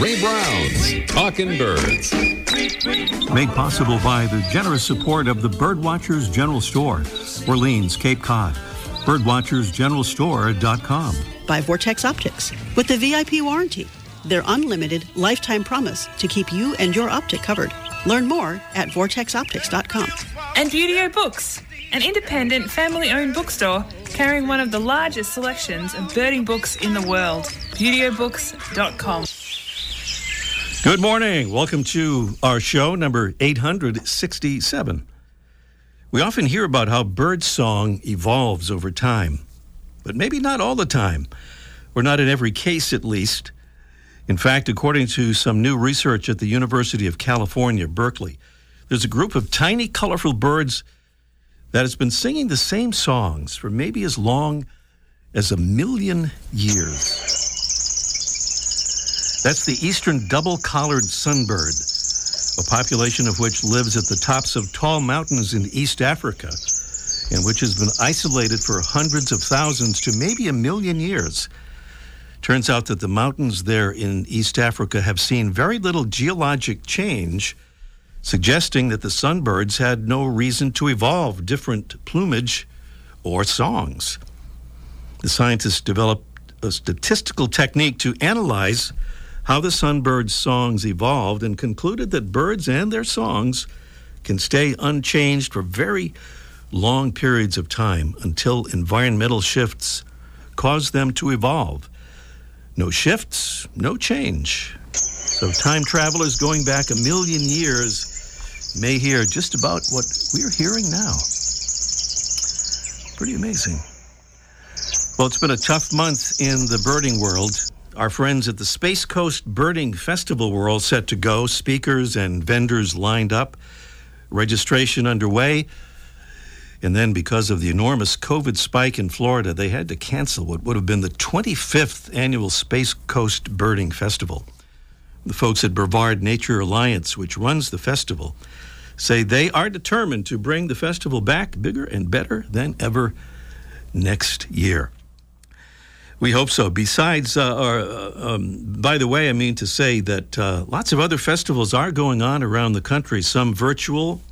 Ray Brown's Talking Birds. Made possible by the generous support of the Birdwatchers General Store, Orleans, Cape Cod. Birdwatchersgeneralstore.com. By Vortex Optics with the VIP warranty, their unlimited lifetime promise to keep you and your optic covered. Learn more at vortexoptics.com. And Buteo Books, an independent family owned bookstore carrying one of the largest selections of birding books in the world. ButeoBooks.com. Good morning. Welcome to our show number 867. We often hear about how bird song evolves over time, but maybe not all the time, or not in every case at least. In fact, according to some new research at the University of California, Berkeley, there's a group of tiny, colorful birds that has been singing the same songs for maybe as long as a million years. That's the eastern double collared sunbird, a population of which lives at the tops of tall mountains in East Africa and which has been isolated for hundreds of thousands to maybe a million years. Turns out that the mountains there in East Africa have seen very little geologic change, suggesting that the sunbirds had no reason to evolve different plumage or songs. The scientists developed a statistical technique to analyze how the sunbird's songs evolved and concluded that birds and their songs can stay unchanged for very long periods of time until environmental shifts cause them to evolve. No shifts, no change. So, time travelers going back a million years may hear just about what we're hearing now. Pretty amazing. Well, it's been a tough month in the birding world. Our friends at the Space Coast Birding Festival were all set to go, speakers and vendors lined up, registration underway. And then, because of the enormous COVID spike in Florida, they had to cancel what would have been the 25th annual Space Coast Birding Festival. The folks at Brevard Nature Alliance, which runs the festival, say they are determined to bring the festival back bigger and better than ever next year. We hope so. Besides, uh, or, uh, um, by the way, I mean to say that uh, lots of other festivals are going on around the country, some virtual,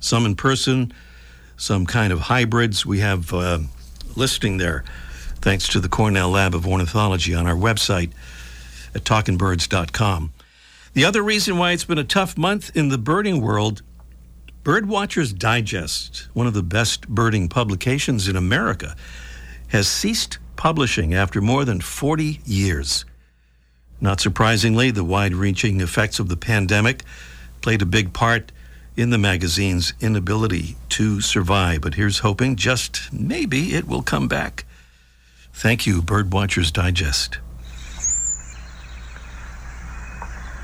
some in person, some kind of hybrids. We have uh, listing there, thanks to the Cornell Lab of Ornithology on our website at talkingbirds.com. The other reason why it's been a tough month in the birding world Birdwatchers Digest, one of the best birding publications in America, has ceased publishing after more than 40 years. Not surprisingly, the wide reaching effects of the pandemic played a big part in the magazine's inability to survive. But here's hoping just maybe it will come back. Thank you, Birdwatchers Digest.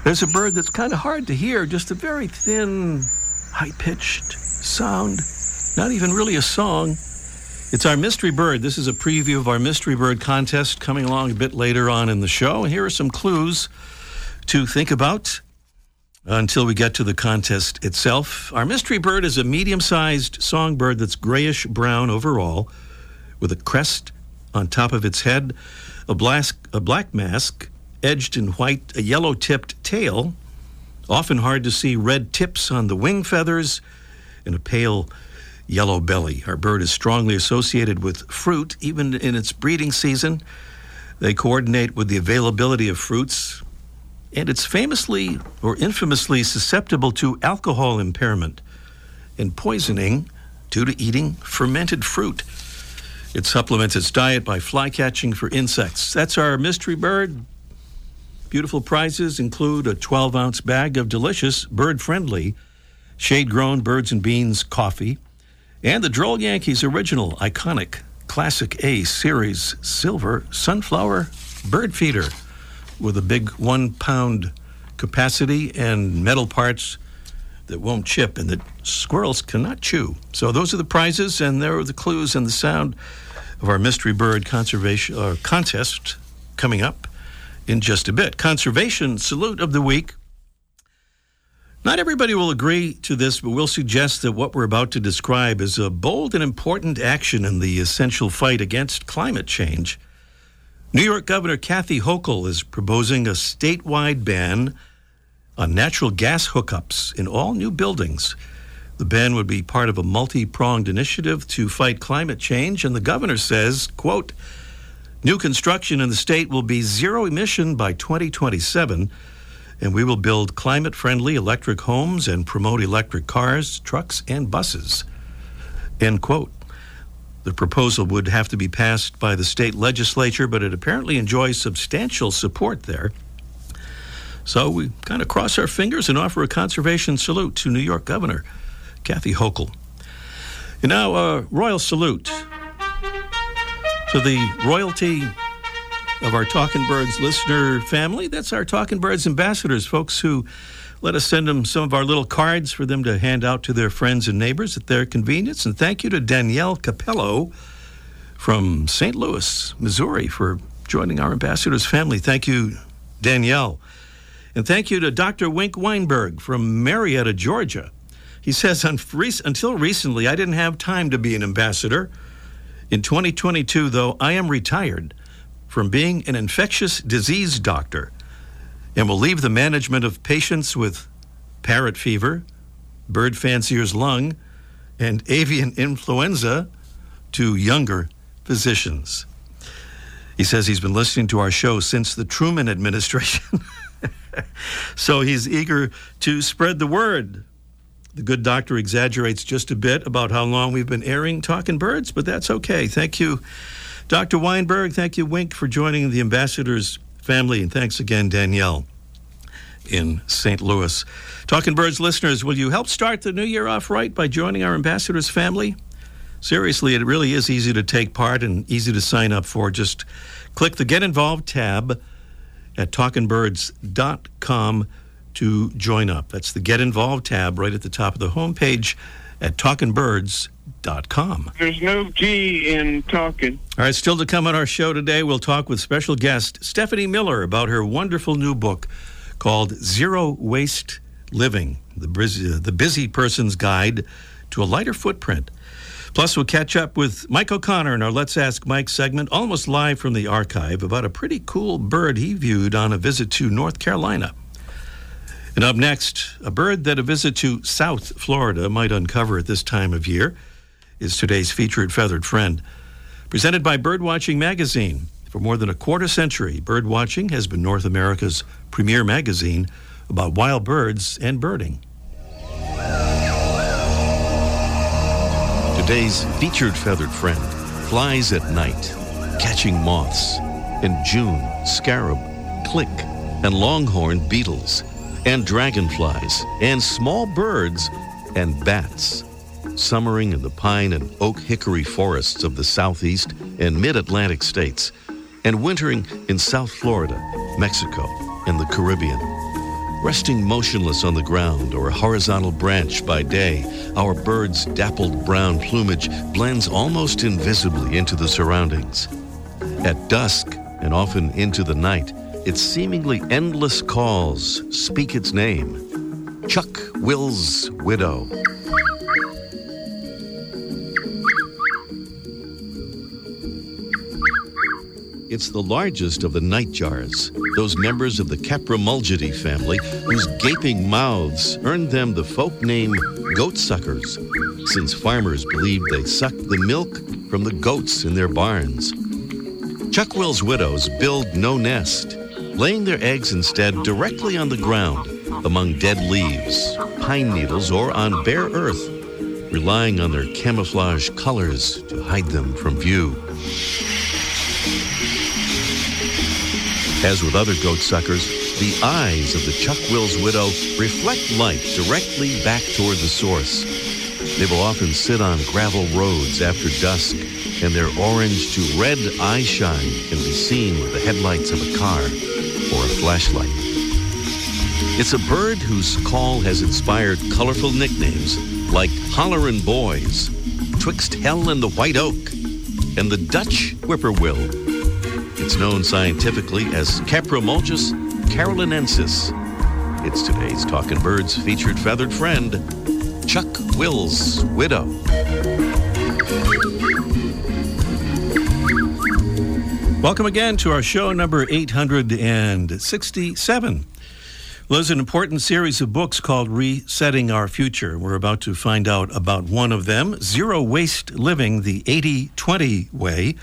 There's a bird that's kind of hard to hear, just a very thin, high pitched sound, not even really a song. It's our mystery bird. This is a preview of our mystery bird contest coming along a bit later on in the show. Here are some clues to think about until we get to the contest itself. Our mystery bird is a medium sized songbird that's grayish brown overall with a crest on top of its head, a a black mask edged in white, a yellow tipped tail, often hard to see red tips on the wing feathers, and a pale yellow belly. Our bird is strongly associated with fruit, even in its breeding season. They coordinate with the availability of fruits, and it's famously or infamously susceptible to alcohol impairment and poisoning due to eating fermented fruit. It supplements its diet by fly catching for insects. That's our mystery bird. Beautiful prizes include a 12 ounce bag of delicious, bird friendly, shade grown birds and beans coffee, and the Droll Yankees original, iconic, classic A series silver sunflower bird feeder with a big one pound capacity and metal parts that won't chip and that squirrels cannot chew. So those are the prizes, and there are the clues and the sound of our mystery bird conservation uh, contest coming up in just a bit. Conservation salute of the week. Not everybody will agree to this, but we'll suggest that what we're about to describe is a bold and important action in the essential fight against climate change. New York Governor Kathy Hochul is proposing a statewide ban on natural gas hookups in all new buildings. The ban would be part of a multi-pronged initiative to fight climate change, and the governor says, quote, New construction in the state will be zero emission by 2027, and we will build climate friendly electric homes and promote electric cars, trucks, and buses. End quote. The proposal would have to be passed by the state legislature, but it apparently enjoys substantial support there. So we kind of cross our fingers and offer a conservation salute to New York Governor Kathy Hochul. And now, a royal salute to the royalty of our Talking Birds listener family. That's our Talking Birds ambassadors, folks who let us send them some of our little cards for them to hand out to their friends and neighbors at their convenience. And thank you to Danielle Capello from St. Louis, Missouri, for joining our ambassadors family. Thank you, Danielle. And thank you to Dr. Wink Weinberg from Marietta, Georgia. He says, until recently, I didn't have time to be an ambassador. In 2022, though, I am retired from being an infectious disease doctor and will leave the management of patients with parrot fever, bird fancier's lung, and avian influenza to younger physicians. He says he's been listening to our show since the Truman administration. so he's eager to spread the word. The good doctor exaggerates just a bit about how long we've been airing Talking Birds, but that's okay. Thank you, Dr. Weinberg. Thank you, Wink, for joining the ambassadors family. And thanks again, Danielle in St. Louis. Talking Birds listeners, will you help start the new year off right by joining our ambassadors family? Seriously, it really is easy to take part and easy to sign up for. Just click the Get Involved tab at talkingbirds.com to join up. That's the Get Involved tab right at the top of the homepage at talkingbirds.com. There's no G in talking. All right, still to come on our show today, we'll talk with special guest Stephanie Miller about her wonderful new book called Zero Waste Living the busy, uh, the busy Person's Guide to a Lighter Footprint. Plus, we'll catch up with Mike O'Connor in our Let's Ask Mike segment, almost live from the archive, about a pretty cool bird he viewed on a visit to North Carolina. And up next, a bird that a visit to South Florida might uncover at this time of year is today's featured feathered friend. Presented by Birdwatching Magazine. For more than a quarter century, Birdwatching has been North America's premier magazine about wild birds and birding. Today's featured feathered friend flies at night, catching moths. In June, scarab, click, and longhorn beetles, and dragonflies, and small birds, and bats. Summering in the pine and oak hickory forests of the southeast and mid Atlantic states, and wintering in South Florida, Mexico, and the Caribbean. Resting motionless on the ground or a horizontal branch by day, our bird's dappled brown plumage blends almost invisibly into the surroundings. At dusk, and often into the night, its seemingly endless calls speak its name Chuck Will's widow. It's the largest of the nightjars, those members of the Caprimulgidae family whose gaping mouths earned them the folk name goatsuckers, since farmers believed they sucked the milk from the goats in their barns. Chuckwill's widows build no nest, laying their eggs instead directly on the ground among dead leaves, pine needles, or on bare earth, relying on their camouflage colors to hide them from view. As with other goat suckers, the eyes of the Chuck Will's widow reflect light directly back toward the source. They will often sit on gravel roads after dusk, and their orange to red eye shine can be seen with the headlights of a car or a flashlight. It's a bird whose call has inspired colorful nicknames like Hollerin' Boys, Twixt Hell and the White Oak, and the Dutch Whippoorwill. It's known scientifically as Caprimulgus carolinensis. It's today's Talking Birds featured feathered friend, Chuck Will's widow. Welcome again to our show number 867. Well, there's an important series of books called Resetting Our Future. We're about to find out about one of them Zero Waste Living, the 80 20 Way,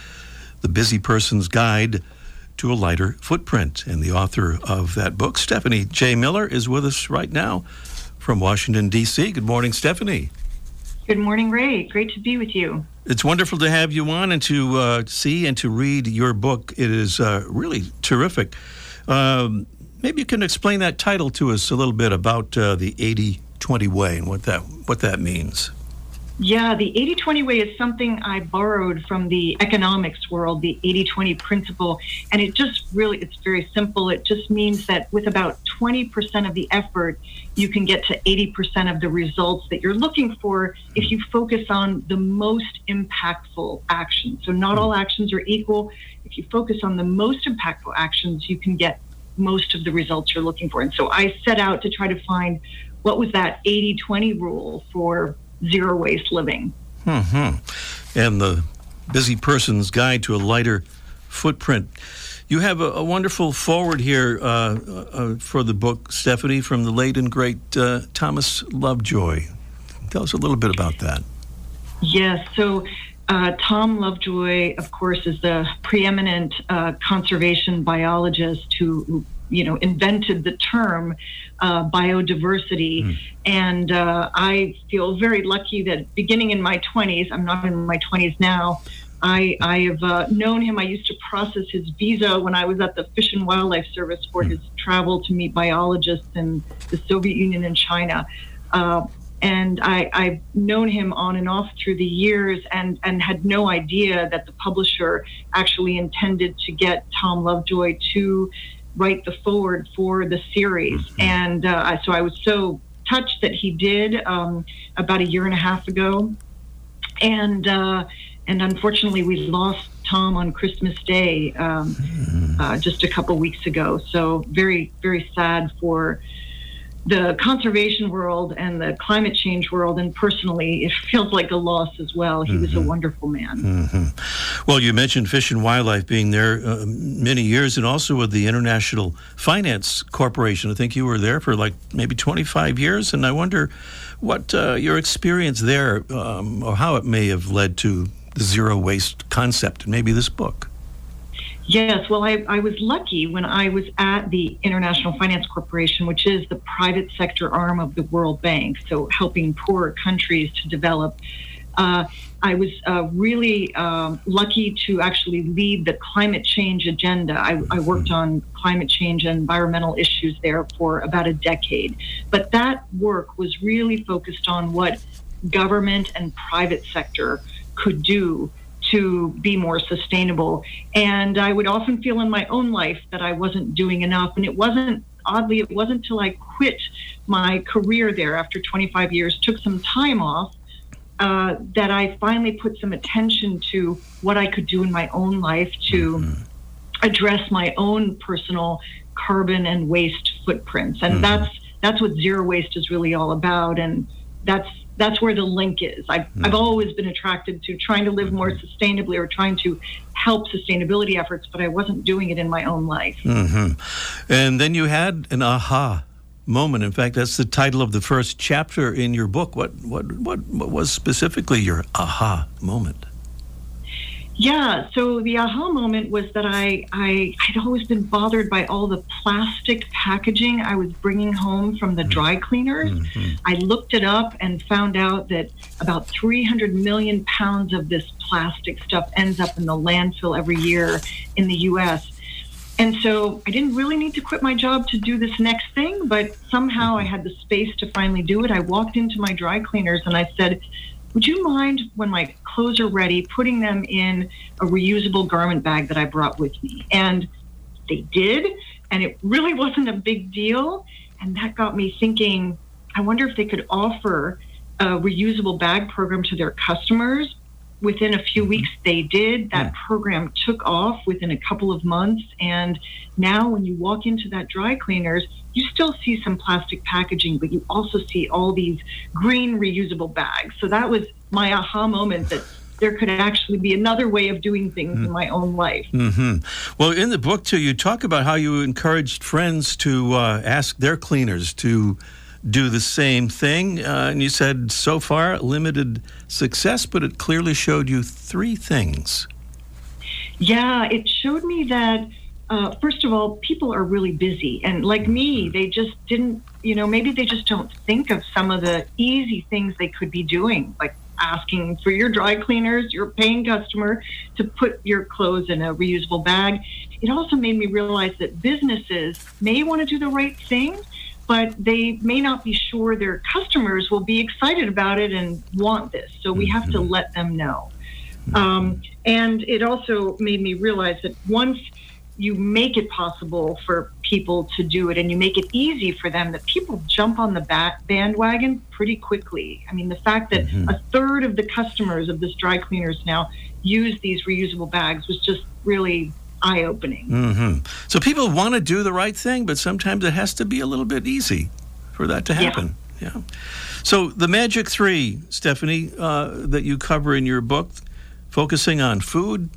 the busy person's guide to a lighter footprint. And the author of that book, Stephanie J. Miller, is with us right now from Washington, D.C. Good morning, Stephanie. Good morning, Ray. Great to be with you. It's wonderful to have you on and to uh, see and to read your book. It is uh, really terrific. Um, maybe you can explain that title to us a little bit about uh, the 80 20 way and what that, what that means. Yeah, the 80 20 way is something I borrowed from the economics world, the 80 20 principle. And it just really, it's very simple. It just means that with about 20% of the effort, you can get to 80% of the results that you're looking for if you focus on the most impactful actions. So, not all actions are equal. If you focus on the most impactful actions, you can get most of the results you're looking for. And so I set out to try to find what was that 80 20 rule for zero waste living. Mm-hmm. And the busy person's guide to a lighter footprint. You have a, a wonderful foreword here uh, uh, for the book, Stephanie, from the late and great uh, Thomas Lovejoy. Tell us a little bit about that. Yes. So, uh, Tom Lovejoy, of course, is the preeminent uh, conservation biologist who, you know, invented the term uh, biodiversity. Mm. And uh, I feel very lucky that beginning in my 20s, I'm not in my 20s now, I, I have uh, known him. I used to process his visa when I was at the Fish and Wildlife Service for his travel to meet biologists in the Soviet Union and China. Uh, and I, I've known him on and off through the years and, and had no idea that the publisher actually intended to get Tom Lovejoy to write the foreword for the series. Mm-hmm. And uh, so I was so touched that he did um, about a year and a half ago. And uh, and unfortunately, we lost Tom on Christmas Day um, mm-hmm. uh, just a couple weeks ago. So very very sad for the conservation world and the climate change world, and personally, it feels like a loss as well. He mm-hmm. was a mm-hmm. wonderful man. Mm-hmm. Well, you mentioned Fish and Wildlife being there uh, many years, and also with the International Finance Corporation. I think you were there for like maybe 25 years, and I wonder what uh, your experience there, um, or how it may have led to the zero waste concept, and maybe this book. Yes, well, I, I, was lucky when I was at the International Finance Corporation, which is the private sector arm of the World Bank, so helping poorer countries to develop. Uh, I was uh, really um, lucky to actually lead the climate change agenda. I, I, worked on climate change and environmental issues there for about a decade. But that work was really focused on what government and private sector could do to be more sustainable. And I would often feel in my own life that I wasn't doing enough. And it wasn't, oddly, it wasn't until I quit my career there after 25 years, took some time off, uh, that I finally put some attention to what I could do in my own life to mm-hmm. address my own personal carbon and waste footprints. And mm-hmm. that's that's what zero waste is really all about. And that's that's where the link is. I've, mm-hmm. I've always been attracted to trying to live more sustainably or trying to help sustainability efforts, but I wasn't doing it in my own life. Mm-hmm. And then you had an aha moment. In fact, that's the title of the first chapter in your book. What what what, what was specifically your aha moment? Yeah, so the aha moment was that I, I had always been bothered by all the plastic packaging I was bringing home from the dry cleaners. Mm-hmm. I looked it up and found out that about 300 million pounds of this plastic stuff ends up in the landfill every year in the U.S. And so I didn't really need to quit my job to do this next thing, but somehow I had the space to finally do it. I walked into my dry cleaners and I said, would you mind when my clothes are ready putting them in a reusable garment bag that I brought with me? And they did, and it really wasn't a big deal. And that got me thinking, I wonder if they could offer a reusable bag program to their customers. Within a few mm-hmm. weeks, they did. That yeah. program took off within a couple of months. And now, when you walk into that dry cleaners, you still see some plastic packaging, but you also see all these green reusable bags. So that was my aha moment that there could actually be another way of doing things in my own life. hmm Well, in the book too, you talk about how you encouraged friends to uh, ask their cleaners to do the same thing, uh, and you said so far limited success, but it clearly showed you three things. Yeah, it showed me that, uh, first of all, people are really busy. And like me, they just didn't, you know, maybe they just don't think of some of the easy things they could be doing, like asking for your dry cleaners, your paying customer, to put your clothes in a reusable bag. It also made me realize that businesses may want to do the right thing, but they may not be sure their customers will be excited about it and want this. So we have to mm-hmm. let them know. Mm-hmm. Um, and it also made me realize that once you make it possible for people to do it and you make it easy for them, that people jump on the bat bandwagon pretty quickly. I mean, the fact that mm-hmm. a third of the customers of this dry cleaners now use these reusable bags was just really eye opening. hmm So people want to do the right thing, but sometimes it has to be a little bit easy for that to happen. Yeah. So the magic three, Stephanie, uh, that you cover in your book, focusing on food,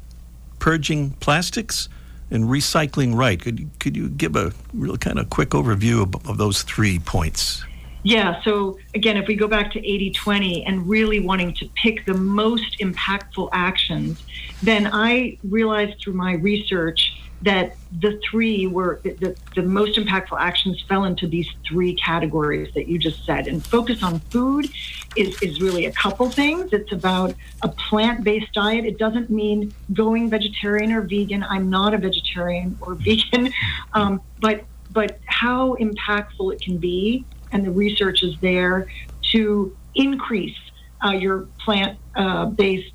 purging plastics, and recycling right. Could you, could you give a real kind of quick overview of, of those three points? Yeah. So again, if we go back to 80 20 and really wanting to pick the most impactful actions, then I realized through my research that the three were the, the most impactful actions fell into these three categories that you just said. And focus on food is, is really a couple things. It's about a plant based diet. It doesn't mean going vegetarian or vegan. I'm not a vegetarian or vegan, um, but but how impactful it can be, and the research is there to increase uh, your plant uh, based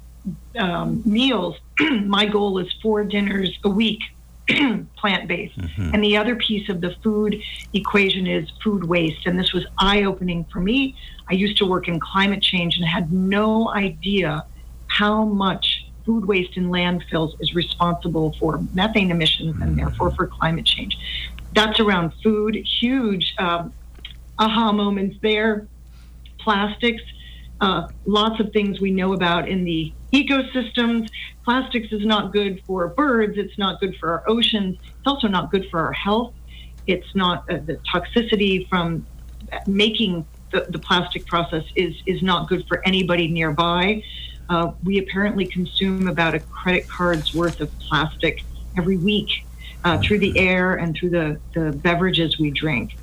um, meals. My goal is four dinners a week, plant based. And the other piece of the food equation is food waste. And this was eye opening for me. I used to work in climate change and had no idea how much food waste in landfills is responsible for methane emissions and therefore for climate change. That's around food, huge um, aha moments there. Plastics, uh, lots of things we know about in the ecosystems. Plastics is not good for birds, it's not good for our oceans, it's also not good for our health. It's not uh, the toxicity from making the, the plastic process is, is not good for anybody nearby. Uh, we apparently consume about a credit card's worth of plastic every week uh, through the air and through the, the beverages we drink.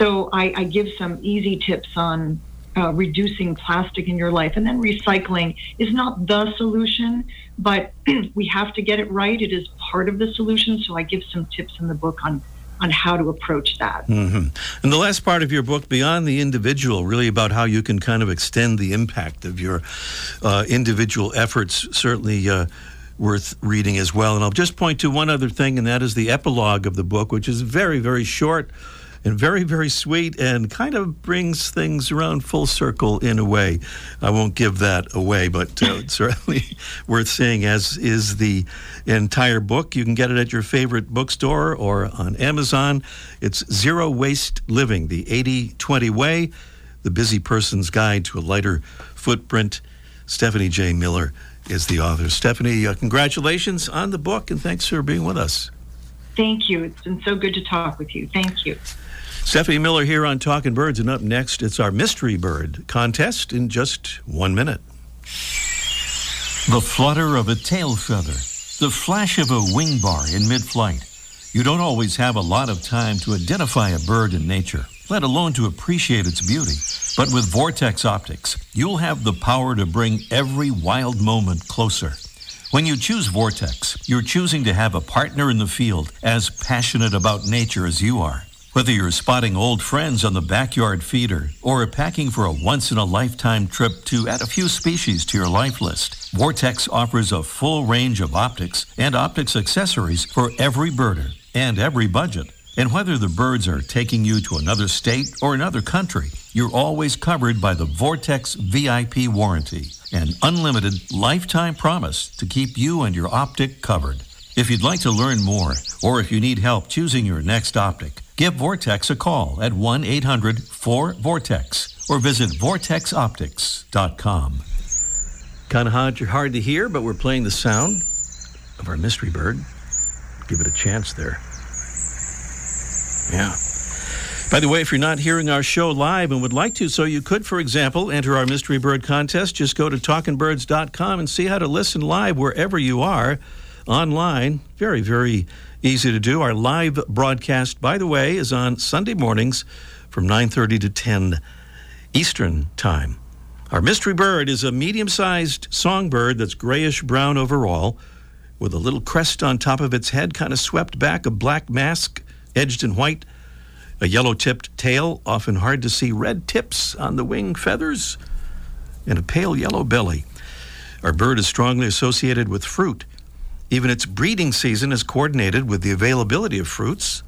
So I, I give some easy tips on uh, reducing plastic in your life. And then recycling is not the solution, but we have to get it right. It is part of the solution. So I give some tips in the book on on how to approach that. hmm And the last part of your book, Beyond the Individual, really about how you can kind of extend the impact of your uh, individual efforts, certainly uh, worth reading as well. And I'll just point to one other thing, and that is the epilogue of the book, which is very, very short and very, very sweet and kind of brings things around full circle in a way. I won't give that away, but uh, it's certainly worth seeing, as is the entire book. You can get it at your favorite bookstore or on Amazon. It's Zero Waste Living, the 80 20 Way, the busy person's guide to a lighter footprint. Stephanie J. Miller is the author. Stephanie, uh, congratulations on the book and thanks for being with us. Thank you. It's been so good to talk with you. Thank you. Stephanie Miller here on Talking Birds, and up next, it's our Mystery Bird contest in just one minute. The flutter of a tail feather, the flash of a wing bar in mid flight. You don't always have a lot of time to identify a bird in nature, let alone to appreciate its beauty. But with Vortex Optics, you'll have the power to bring every wild moment closer. When you choose Vortex, you're choosing to have a partner in the field as passionate about nature as you are. Whether you're spotting old friends on the backyard feeder or packing for a once in a lifetime trip to add a few species to your life list, Vortex offers a full range of optics and optics accessories for every birder and every budget. And whether the birds are taking you to another state or another country, you're always covered by the Vortex VIP warranty, an unlimited lifetime promise to keep you and your optic covered. If you'd like to learn more, or if you need help choosing your next optic, give Vortex a call at 1 800 4 Vortex or visit vortexoptics.com. Kind of hard, hard to hear, but we're playing the sound of our mystery bird. Give it a chance there. Yeah. By the way, if you're not hearing our show live and would like to, so you could, for example, enter our Mystery Bird contest. Just go to talkingbirds.com and see how to listen live wherever you are online. Very, very easy to do. Our live broadcast, by the way, is on Sunday mornings from 9:30 to 10 Eastern Time. Our mystery bird is a medium-sized songbird that's grayish brown overall with a little crest on top of its head kind of swept back, a black mask edged in white a yellow tipped tail, often hard to see red tips on the wing feathers, and a pale yellow belly. Our bird is strongly associated with fruit. Even its breeding season is coordinated with the availability of fruits,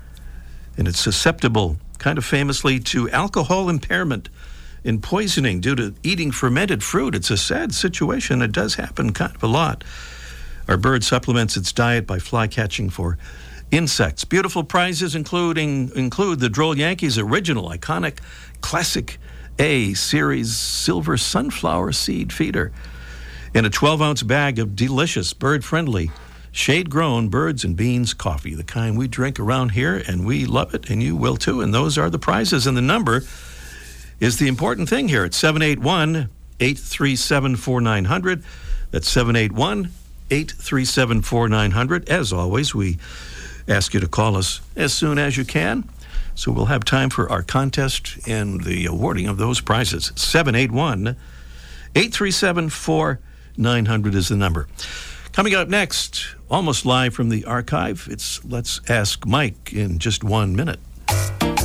and it's susceptible, kind of famously, to alcohol impairment and poisoning due to eating fermented fruit. It's a sad situation. It does happen kind of a lot. Our bird supplements its diet by fly catching for insects. Beautiful prizes including include the Droll Yankees original iconic classic A series silver sunflower seed feeder and a 12 ounce bag of delicious bird friendly shade grown birds and beans coffee, the kind we drink around here and we love it and you will too. And those are the prizes and the number is the important thing here. It's 781 837 4900. That's 781 837 4900. As always, we ask you to call us as soon as you can. So we'll have time for our contest and the awarding of those prizes. 781 837 4900 is the number. Coming up next, almost live from the archive, it's Let's Ask Mike in just one minute.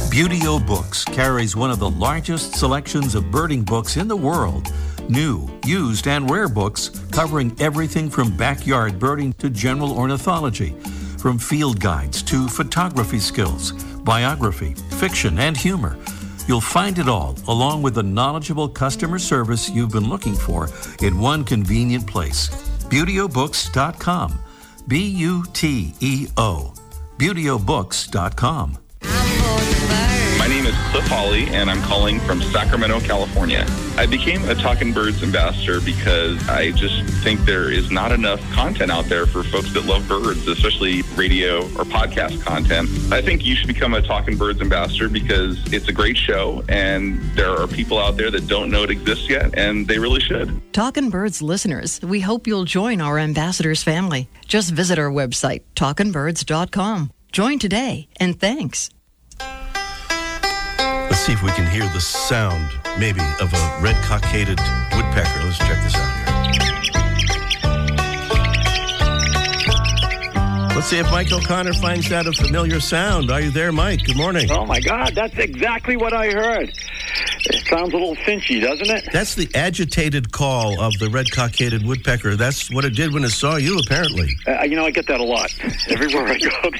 Buteo Books carries one of the largest selections of birding books in the world. New, used, and rare books covering everything from backyard birding to general ornithology. From field guides to photography skills, biography, fiction, and humor, you'll find it all, along with the knowledgeable customer service you've been looking for, in one convenient place. ButeoBooks.com. B U T E O. ButeoBooks.com. Is Cliff Holly, and I'm calling from Sacramento, California. I became a Talking Birds ambassador because I just think there is not enough content out there for folks that love birds, especially radio or podcast content. I think you should become a Talking Birds ambassador because it's a great show, and there are people out there that don't know it exists yet, and they really should. Talking Birds listeners, we hope you'll join our ambassadors family. Just visit our website, talkingbirds.com. Join today, and thanks. See if we can hear the sound, maybe, of a red cockaded woodpecker. Let's check this out here. Let's see if Mike O'Connor finds that a familiar sound. Are you there, Mike? Good morning. Oh my God, that's exactly what I heard. It sounds a little finchy, doesn't it? That's the agitated call of the red cockaded woodpecker. That's what it did when it saw you, apparently. Uh, you know, I get that a lot. Everywhere I go,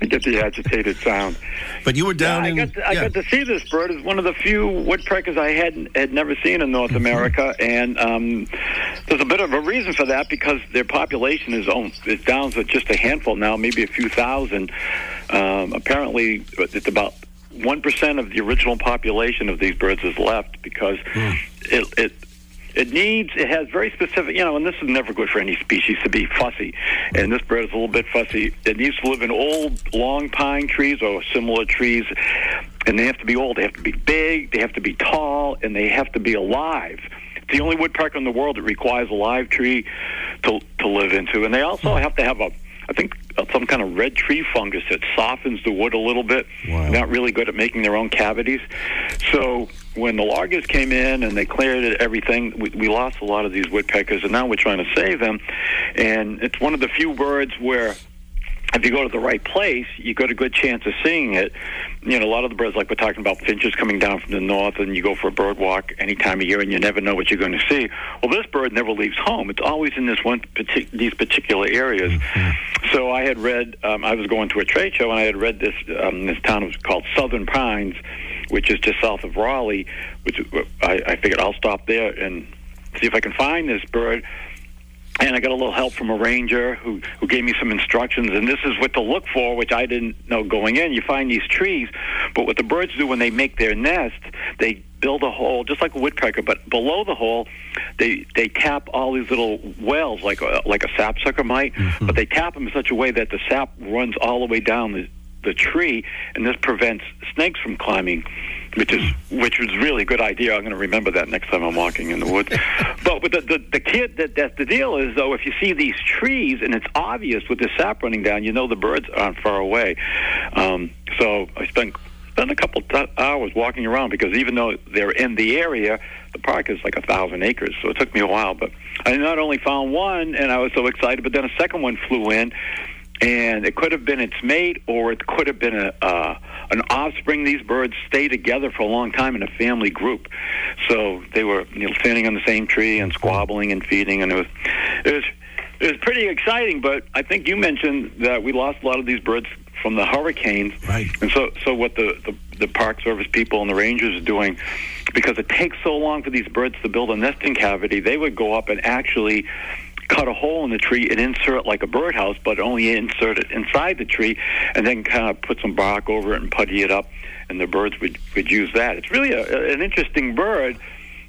I get the agitated sound. But you were down yeah, in. I got, to, I yeah. got to see this bird. It's one of the few woodpeckers I had had never seen in North America, and um, there's a bit of a reason for that because their population is on, is down to just a handful now, maybe a few thousand. Um, apparently, it's about one percent of the original population of these birds is left because hmm. it, it it needs it has very specific you know and this is never good for any species to be fussy. And this bird is a little bit fussy. It needs to live in old long pine trees or similar trees. And they have to be old. They have to be big. They have to be tall. And they have to be alive. It's the only woodpecker in the world that requires a live tree to to live into. And they also hmm. have to have a I think uh, some kind of red tree fungus that softens the wood a little bit. Wow. Not really good at making their own cavities. So when the loggers came in and they cleared it, everything, we, we lost a lot of these woodpeckers, and now we're trying to save them. And it's one of the few birds where if you go to the right place, you got a good chance of seeing it. You know, a lot of the birds, like we're talking about finches coming down from the north, and you go for a bird walk any time of year, and you never know what you're going to see. Well, this bird never leaves home; it's always in this one partic- these particular areas. So I had read, um, I was going to a trade show, and I had read this um, this town was called Southern Pines, which is just south of Raleigh. Which I, I figured I'll stop there and see if I can find this bird and I got a little help from a ranger who who gave me some instructions. And this is what to look for, which I didn't know going in. You find these trees, but what the birds do when they make their nest, they build a hole just like a woodpecker, but below the hole, they they tap all these little wells like a, like a sapsucker might, Mm-hmm. but they tap them in such a way that the sap runs all the way down the the tree, and this prevents snakes from climbing, which is which was really a good idea. I'm going to remember that next time I'm walking in the woods. but but the, the the kid that that the deal is though, if you see these trees and it's obvious with the sap running down, you know the birds aren't far away. Um, so I spent spent a couple t- hours walking around because even though they're in the area, the park is like a thousand acres. So it took me a while, but I not only found one and I was so excited, but then a second one flew in and it could have been its mate or it could have been a uh, an offspring. These birds stay together for a long time in a family group. So they were you know standing on the same tree and squabbling and feeding and it was it was it was pretty exciting. But i think you mentioned that we lost a lot of these birds from the hurricanes. Right. And so so what the the, the park service people and the rangers are doing because it takes so long for these birds to build a nesting cavity they would go up and actually cut a hole in the tree and insert like a birdhouse, but only insert it inside the tree, and then kind of put some bark over it and putty it up, and the birds would would use that. It's really a, an interesting bird.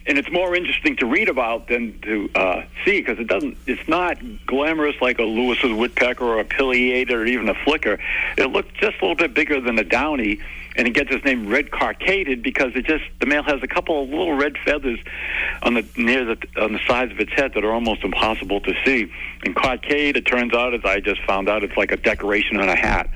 And it's more interesting to read about than to uh, see because it doesn't. It's not glamorous like a Lewis's woodpecker or a pileated or even a flicker. It looks just a little bit bigger than a downy, and it gets its name red cockaded because it just the male has a couple of little red feathers on the near the on the sides of its head that are almost impossible to see. And cockade, it turns out, as I just found out, it's like a decoration on a hat.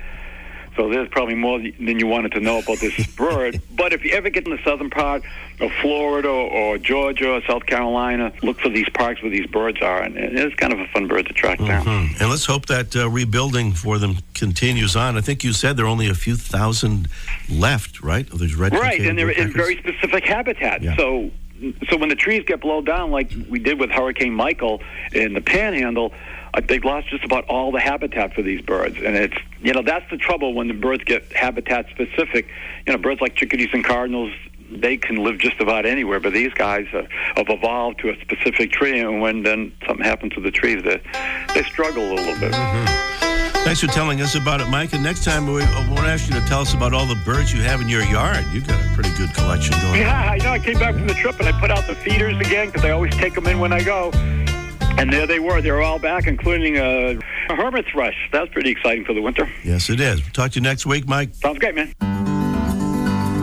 So there's probably more than you wanted to know about this bird. But if you ever get in the southern part of Florida or Georgia or South Carolina, look for these parks where these birds are, and it's kind of a fun bird to track down. Mhm. And let's hope that uh, rebuilding for them continues on. I think you said there are only a few thousand left, right? Of these red Right, and they're in very specific habitats. So, so when the trees get blown down, like we did with Hurricane Michael in the Panhandle, they've lost just about all the habitat for these birds, and it's you know that's the trouble when the birds get habitat specific. You know, birds like chickadees and cardinals. They can live just about anywhere, but these guys uh, have evolved to a specific tree, and when then something happens to the trees, they they struggle a little bit. Thanks for telling us about it, Mike. And next time we want to ask you to tell us about all the birds you have in your yard. You've got a pretty good collection going. Yeah, I know. I came back from the trip and I put out the feeders again because I always take them in when I go. And there they were. They were all back, including a, a hermit thrush. That's pretty exciting for the winter. Yes, it is. We'll talk to you next week, Mike. Sounds great, man.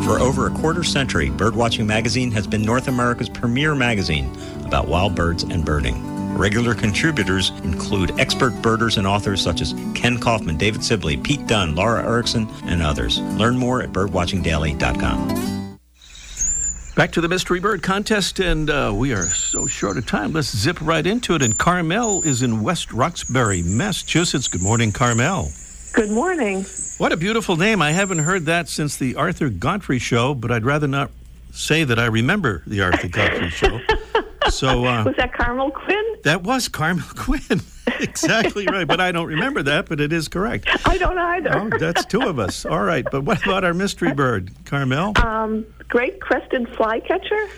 For over a quarter century, Birdwatching Magazine has been North America's premier magazine about wild birds and birding. Regular contributors include expert birders and authors such as Kenn Kaufman, David Sibley, Pete Dunne, Laura Erickson, and others. Learn more at birdwatchingdaily.com. Back to the Mystery Bird Contest, and uh, we are so short of time. Let's zip right into it. And Carmel is in West Roxbury, Massachusetts. Good morning, Carmel. Good morning. What a beautiful name. I haven't heard that since the Arthur Godfrey show, but I'd rather not say that I remember the Arthur Godfrey show. So uh, Was that Carmel Quinn? that was Carmel Quinn. exactly right. But I don't remember that, but it is correct. I don't either. Oh, that's two of us. All right. But what about our mystery bird, Carmel? um, great crested flycatcher.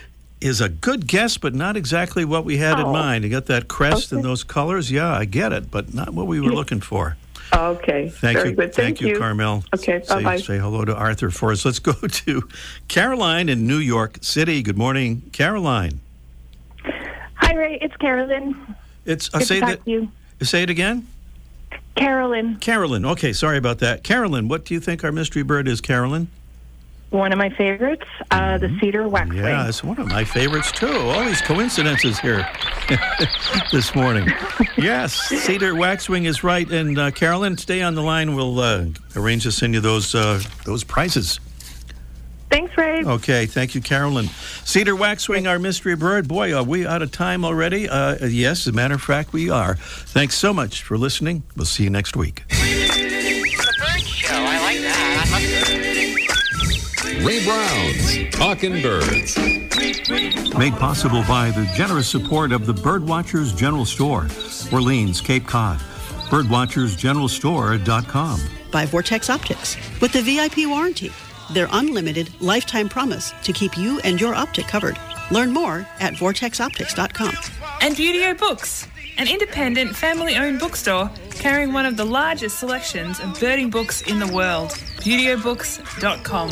is a good guess, but not exactly what we had in Oh. mind. You got that crest and those colors. Yeah, I get it, but not what we were looking for. Okay. Thank Very you, good. thank, Thank you, you. Carmel. Okay, Say, bye-bye. say hello to Arthur for us. Let's go to Caroline in New York City. Good morning, Caroline. Hi, Ray. It's Carolyn. It's uh, Good to say talk that. to you. Say it again. Carolyn, Carolyn. Okay, sorry about that. Carolyn, what do you think our mystery bird is, Carolyn? one of my favorites, uh, the cedar waxwing. Yeah, it's one of my favorites too. All these coincidences here this morning. Yes, cedar waxwing is right. And uh, Carolyn, stay on the line. We'll uh, arrange to send you those uh, those prizes. Thanks, Ray. Okay, thank you, Carolyn. Cedar waxwing, our mystery bird. Boy, are we out of time already? Uh, yes, as a matter of fact, we are. Thanks so much for listening. We'll see you next week. Ray Brown's Talking Birds. Made possible by the generous support of the Birdwatchers General Store, Orleans, Cape Cod. Birdwatchersgeneralstore.com. by Vortex Optics with the VIP warranty, their unlimited lifetime promise to keep you and your optic covered. Learn more at vortexoptics.com. And Buteo Books, an independent family owned bookstore carrying one of the largest selections of birding books in the world. ButeoBooks.com.